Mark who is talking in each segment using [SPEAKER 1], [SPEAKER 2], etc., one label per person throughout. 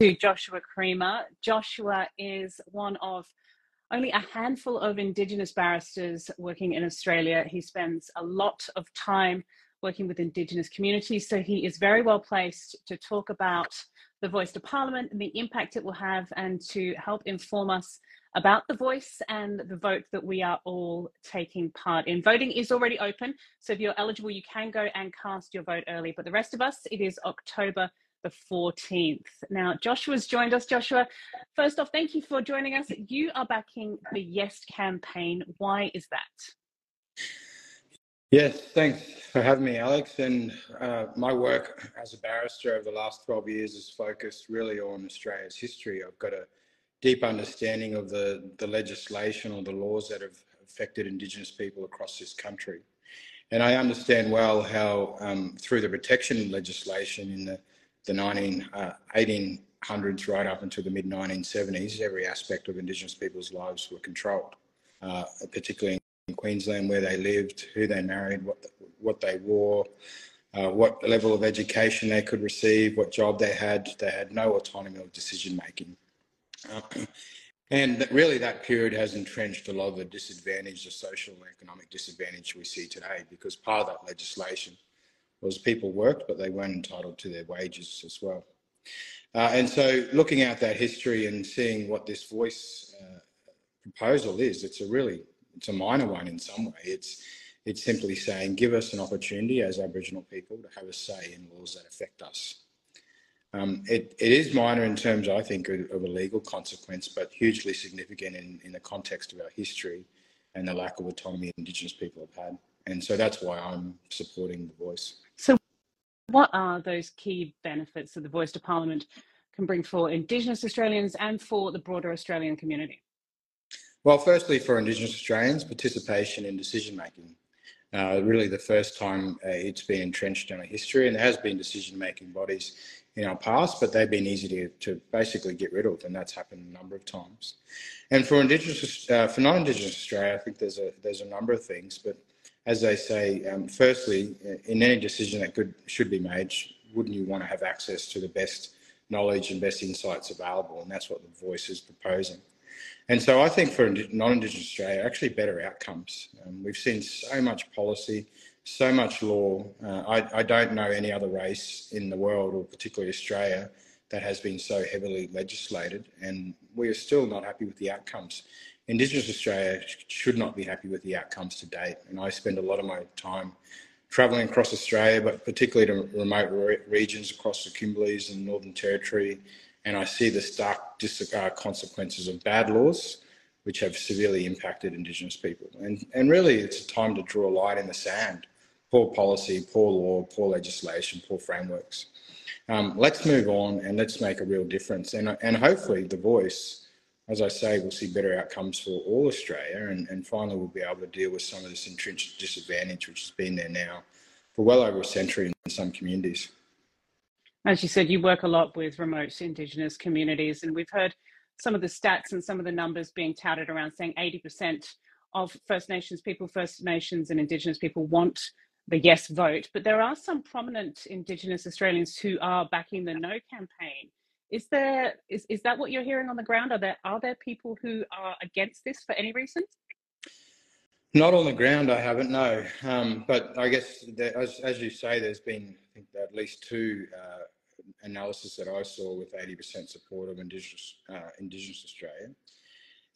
[SPEAKER 1] to Joshua Creamer. Joshua is one of only a handful of Indigenous barristers working in Australia. He spends a lot of time working with Indigenous communities, so he is very well placed to talk about the voice to Parliament and the impact it will have and to help inform us about the voice and the vote that we are all taking part in. Voting is already open, so if you're eligible, you can go and cast your vote early. But the rest of us, it is October the 14th. Now, Joshua's joined us. Joshua, first off, thank you for joining us. You are backing the Yes campaign. Why is that?
[SPEAKER 2] Yes, thanks for having me, Alex. And uh, my work as a barrister over the last 12 years is focused really on Australia's history. I've got a deep understanding of the, the legislation or the laws that have affected Indigenous people across this country. And I understand well how, um, through the protection legislation in the the 19, uh, 1800s right up until the mid 1970s, every aspect of Indigenous people's lives were controlled, uh, particularly in Queensland, where they lived, who they married, what, what they wore, uh, what level of education they could receive, what job they had. They had no autonomy of decision making. Uh, and really, that period has entrenched a lot of the disadvantage, the social and economic disadvantage we see today, because part of that legislation was people worked, but they weren't entitled to their wages as well. Uh, and so, looking at that history and seeing what this voice uh, proposal is, it's a really it's a minor one in some way. It's it's simply saying give us an opportunity as Aboriginal people to have a say in laws that affect us. Um, it, it is minor in terms, I think, of, of, a legal consequence, but hugely significant in, in the context of our history and the lack of autonomy Indigenous people have had. And so that's why I'm supporting the voice.
[SPEAKER 1] So, what are those key benefits that the Voice to Parliament can bring for Indigenous Australians and for the broader Australian community?
[SPEAKER 2] Well, firstly, for Indigenous Australians, participation in decision making. Uh, really, the first time uh, it's been entrenched in our history, and there has been decision making bodies in our past, but they've been easy to, to basically get rid of, and that's happened a number of times. And for Indigenous, uh, for non-Indigenous Australia, I think there's a there's a number of things, but as they say, um, firstly, in any decision that could should be made, wouldn't you want to have access to the best knowledge and best insights available? And that's what the voice is proposing. And so I think for non-Indigenous Australia, actually better outcomes. Um, we've seen so much policy, so much law. Uh, I, I don't know any other race in the world, or particularly Australia, that has been so heavily legislated, and we are still not happy with the outcomes. Indigenous Australia should not be happy with the outcomes to date. And I spend a lot of my time travelling across Australia, but particularly to remote re- regions across the Kimberleys and Northern Territory. And I see the stark dis- uh, consequences of bad laws, which have severely impacted Indigenous people. And, and really, it's a time to draw a line in the sand. Poor policy, poor law, poor legislation, poor frameworks. Um, let's move on and let's make a real difference. And, and hopefully, the voice as I say, we'll see better outcomes for all Australia, and, and finally, we'll be able to deal with some of this entrenched disadvantage which has been there now for well over a century in some communities.
[SPEAKER 1] As you said, you work a lot with remote Indigenous communities, and we've heard some of the stats and some of the numbers being touted around saying 80% of First Nations people, First Nations, and Indigenous people want the yes vote, but there are some prominent Indigenous Australians who are backing the no campaign. Is there is, is that what you're hearing on the ground? Are there are there people who are against this for any reason?
[SPEAKER 2] Not on the ground, I haven't. No, um, but I guess that, as, as you say, there's been I think at least two uh, analysis that I saw with 80% support of Indigenous uh, Indigenous Australia,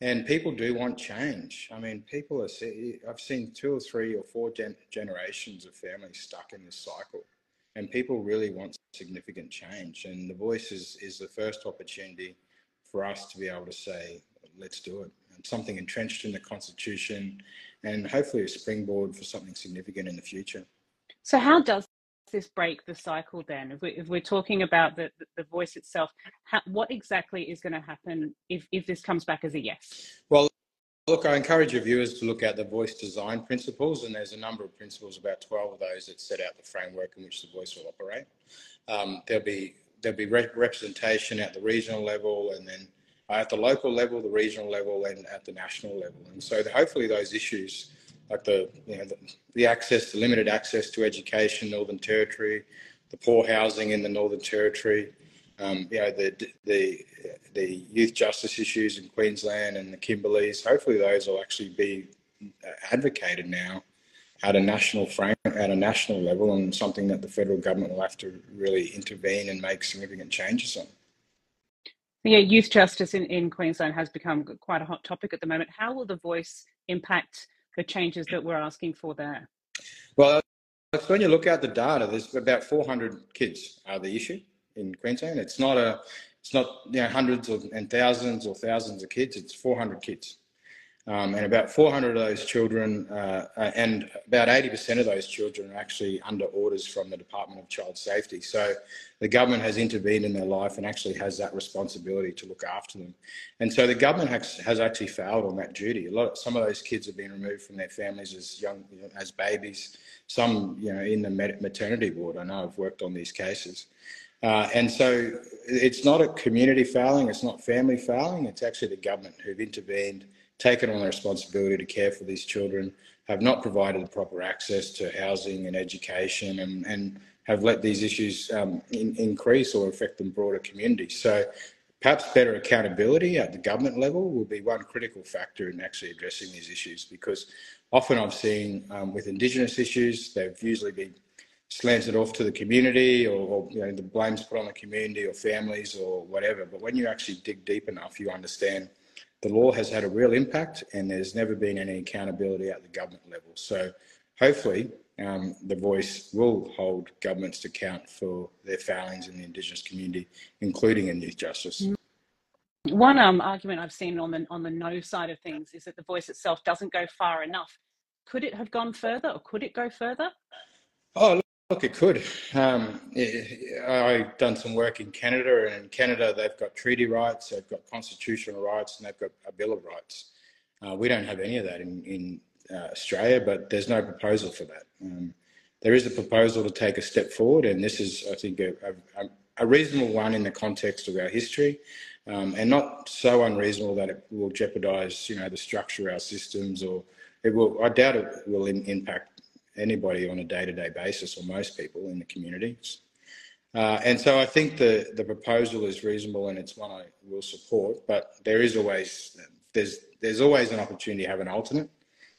[SPEAKER 2] and people do want change. I mean, people are. I've seen two or three or four gen- generations of families stuck in this cycle and people really want significant change. And the voice is, is the first opportunity for us to be able to say, let's do it. And something entrenched in the Constitution and hopefully a springboard for something significant in the future.
[SPEAKER 1] So, how does this break the cycle then? If, we, are talking about the, the voice itself, how, what exactly is going to happen if, if this comes back as a yes?
[SPEAKER 2] Well, Look, I encourage your viewers to look at the voice design principles, and there's a number of principles, about 12 of those, that set out the framework in which the voice will operate. Um, there'll be there'll be re- representation at the regional level, and then at the local level, the regional level, and at the national level. And so, the, hopefully, those issues like the you know the, the access, the limited access to education, Northern Territory, the poor housing in the Northern Territory, um, you know, the, the, the youth justice issues in Queensland and the Kimberleys, hopefully those will actually be advocated now at a national frame, at a national level, and something that the federal government will have to really intervene and make significant changes on.
[SPEAKER 1] Yeah, youth justice in, in Queensland has become quite a hot topic at the moment. How will the voice impact the changes that we're asking for there?
[SPEAKER 2] Well, when you look at the data, there's about 400 kids are the issue in Queensland. It's not a, it's not you know hundreds of, and thousands or thousands of kids. It's 400 kids. Um, and about 400 of those children, uh, uh and about 80% of those children are actually under orders from the Department of Child Safety. So the government has intervened in their life and actually has that responsibility to look after them. And so the government has, has actually failed on that duty. A lot, of, some of those kids have been removed from their families as young, you know, as babies. Some, you know, in the maternity ward. I know I've worked on these cases. Uh, and so it's not a community failing, it's not family failing, it's actually the government who've intervened taken on the responsibility to care for these children, have not provided the proper access to housing and education, and, and have let these issues um, in, increase or affect the broader community. So perhaps better accountability at the government level will be one critical factor in actually addressing these issues because often I've seen um, with Indigenous issues, they've usually been slanted off to the community or, or, you know the blame's put on the community or families or whatever but when you actually dig deep enough you understand the law has had a real impact and there's never been any accountability at the government level. So hopefully um, the voice will hold governments to account for their failings in the Indigenous community, including in youth justice.
[SPEAKER 1] One um, argument I've seen on the on the no side of things is that the voice itself doesn't go far enough. Could it have gone further, or could it go further?
[SPEAKER 2] Oh, Look, it could. Um, I've done some work in Canada, and in Canada, they've got treaty rights, they've got constitutional rights, and they've got a Bill of Rights. Uh, we don't have any of that in, in uh, Australia, but there's no proposal for that. Um, there is a proposal to take a step forward, and this is, I think, a, a, a reasonable one in the context of our history, um, and not so unreasonable that it will jeopardise, you know, the structure of our systems, or it will. I doubt it will in, impact anybody on a day-to-day basis or most people in the communities. Uh, and so I think the, the proposal is reasonable and it's one I will support, but there is always, there's, there's always an opportunity to have an alternate.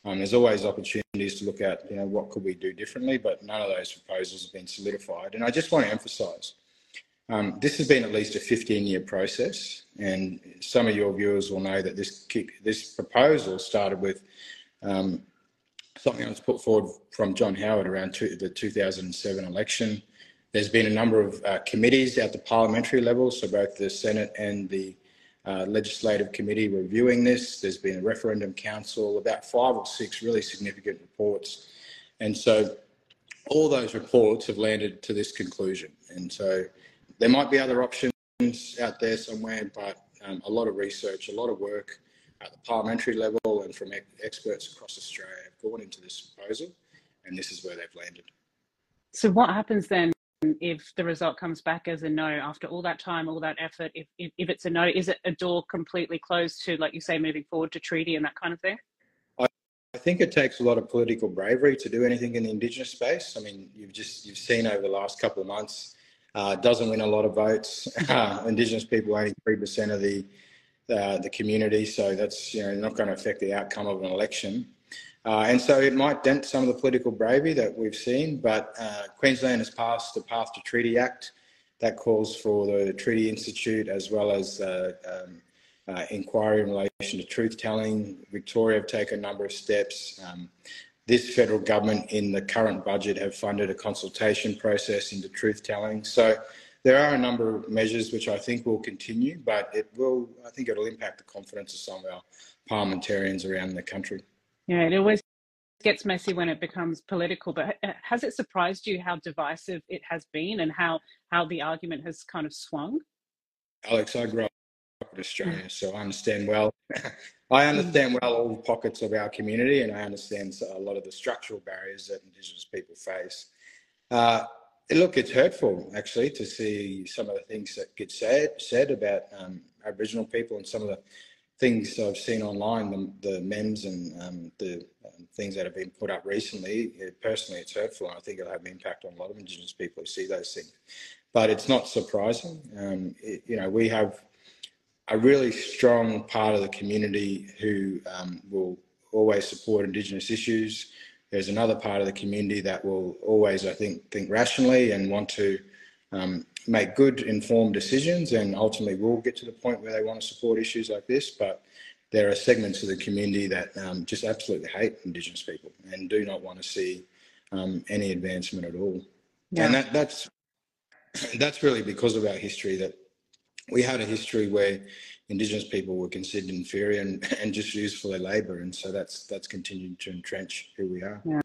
[SPEAKER 2] Um, there's always opportunities to look at, you know, what could we do differently, but none of those proposals have been solidified. And I just want to emphasise, um, this has been at least a 15-year process, and some of your viewers will know that this this proposal started with um, something that was put forward from John Howard around two, the 2007 election. There's been a number of uh, committees at the parliamentary level, so both the Senate and the uh, legislative committee reviewing this. There's been a referendum council, about five or six really significant reports. And so all those reports have landed to this conclusion. And so there might be other options out there somewhere, but um, a lot of research, a lot of work at the parliamentary level and from experts across Australia have gone into this proposal, and this is where they've landed.
[SPEAKER 1] So, what happens then if the result comes back as a no after all that time, all that effort? If, if, if it's a no, is it a door completely closed to, like you say, moving forward to treaty and that kind of thing?
[SPEAKER 2] I, I think it takes a lot of political bravery to do anything in the Indigenous space. I mean, you've just you've seen over the last couple of months. Uh, doesn't win a lot of votes. Uh, Indigenous people only three percent of the uh, the community. So that's you know not going to affect the outcome of an election. Uh, and so it might dent some of the political bravery that we've seen. But uh, Queensland has passed the Path to Treaty Act that calls for the Treaty Institute as well as uh, um, uh, inquiry in relation to truth telling. Victoria have taken a number of steps. Um, this federal government in the current budget have funded a consultation process into truth telling. So there are a number of measures which I think will continue, but it will, I think it'll impact the confidence of some of our parliamentarians around the country.
[SPEAKER 1] Yeah, it always gets messy when it becomes political, but has it surprised you how divisive it has been and how, how the argument has kind of swung?
[SPEAKER 2] Alex, I grew up in Australia, so I understand well. I understand well all the pockets of our community, and I understand a lot of the structural barriers that Indigenous people face. Uh, Look, it's hurtful actually to see some of the things that get said said about um, Aboriginal people and some of the things I've seen online, the, the memes and um, the um, things that have been put up recently. It, personally, it's hurtful, and I think it'll have an impact on a lot of Indigenous people who see those things. but it's not surprising. Um, it, you know, we have a really strong part of the community who um, will always support Indigenous issues. There's another part of the community that will always, I think, think rationally and want to um, make good, informed decisions, and ultimately will get to the point where they want to support issues like this. But there are segments of the community that um, just absolutely hate Indigenous people and do not want to see um, any advancement at all. Yeah. And that, that's that's really because of our history that we had a history where Indigenous people were considered inferior and, and just used for their labour, and so that's that's continued to entrench who we are.
[SPEAKER 1] Yeah.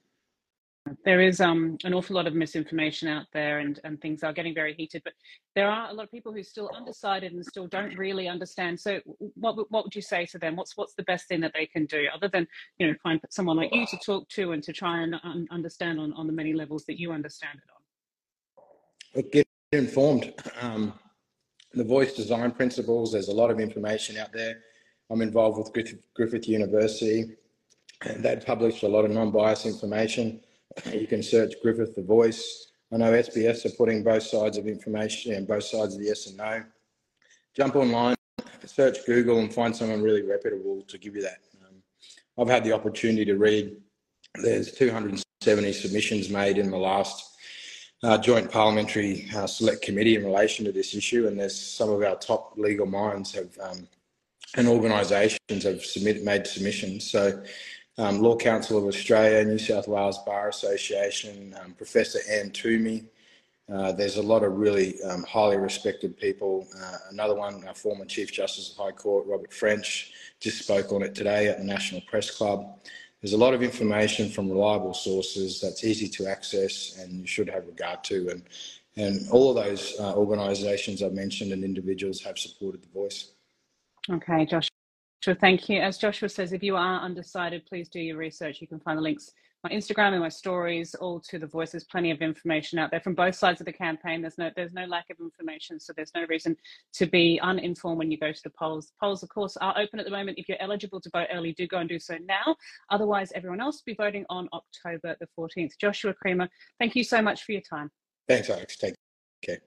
[SPEAKER 1] There is um, an awful lot of misinformation out there, and, and things are getting very heated. But there are a lot of people who are still undecided and still don't really understand. So, what what would you say to them? What's what's the best thing that they can do, other than you know find someone like you to talk to and to try and un- understand on, on the many levels that you understand it
[SPEAKER 2] on? Get informed. Um, the voice design principles. There's a lot of information out there. I'm involved with Griffith, Griffith University, and they publish a lot of non-biased information. You can search Griffith the Voice. I know SBS are putting both sides of information and both sides of the yes and no. Jump online, search Google, and find someone really reputable to give you that. Um, I've had the opportunity to read. There's 270 submissions made in the last uh, joint parliamentary uh, select committee in relation to this issue, and there's some of our top legal minds have um, and organisations have made submissions. So, um, Law Council of Australia, New South Wales Bar Association, um, Professor Anne Twomey. Uh, there's a lot of really um, highly respected people. Uh, another one, our former Chief Justice of High Court, Robert French, just spoke on it today at the National Press Club. There's a lot of information from reliable sources that's easy to access and you should have regard to. And, and all of those uh, organisations I've mentioned and individuals have supported the voice.
[SPEAKER 1] Okay, Joshua, thank you. As Joshua says, if you are undecided, please do your research. You can find the links my Instagram and my stories, all to the voice. There's plenty of information out there from both sides of the campaign. There's no there's no lack of information, so there's no reason to be uninformed when you go to the polls. Polls, of course, are open at the moment. If you're eligible to vote early, do go and do so now. Otherwise, everyone else will be voting on October the 14th. Joshua Creamer, thank you so much for your time.
[SPEAKER 2] Thanks, Alex. Take care.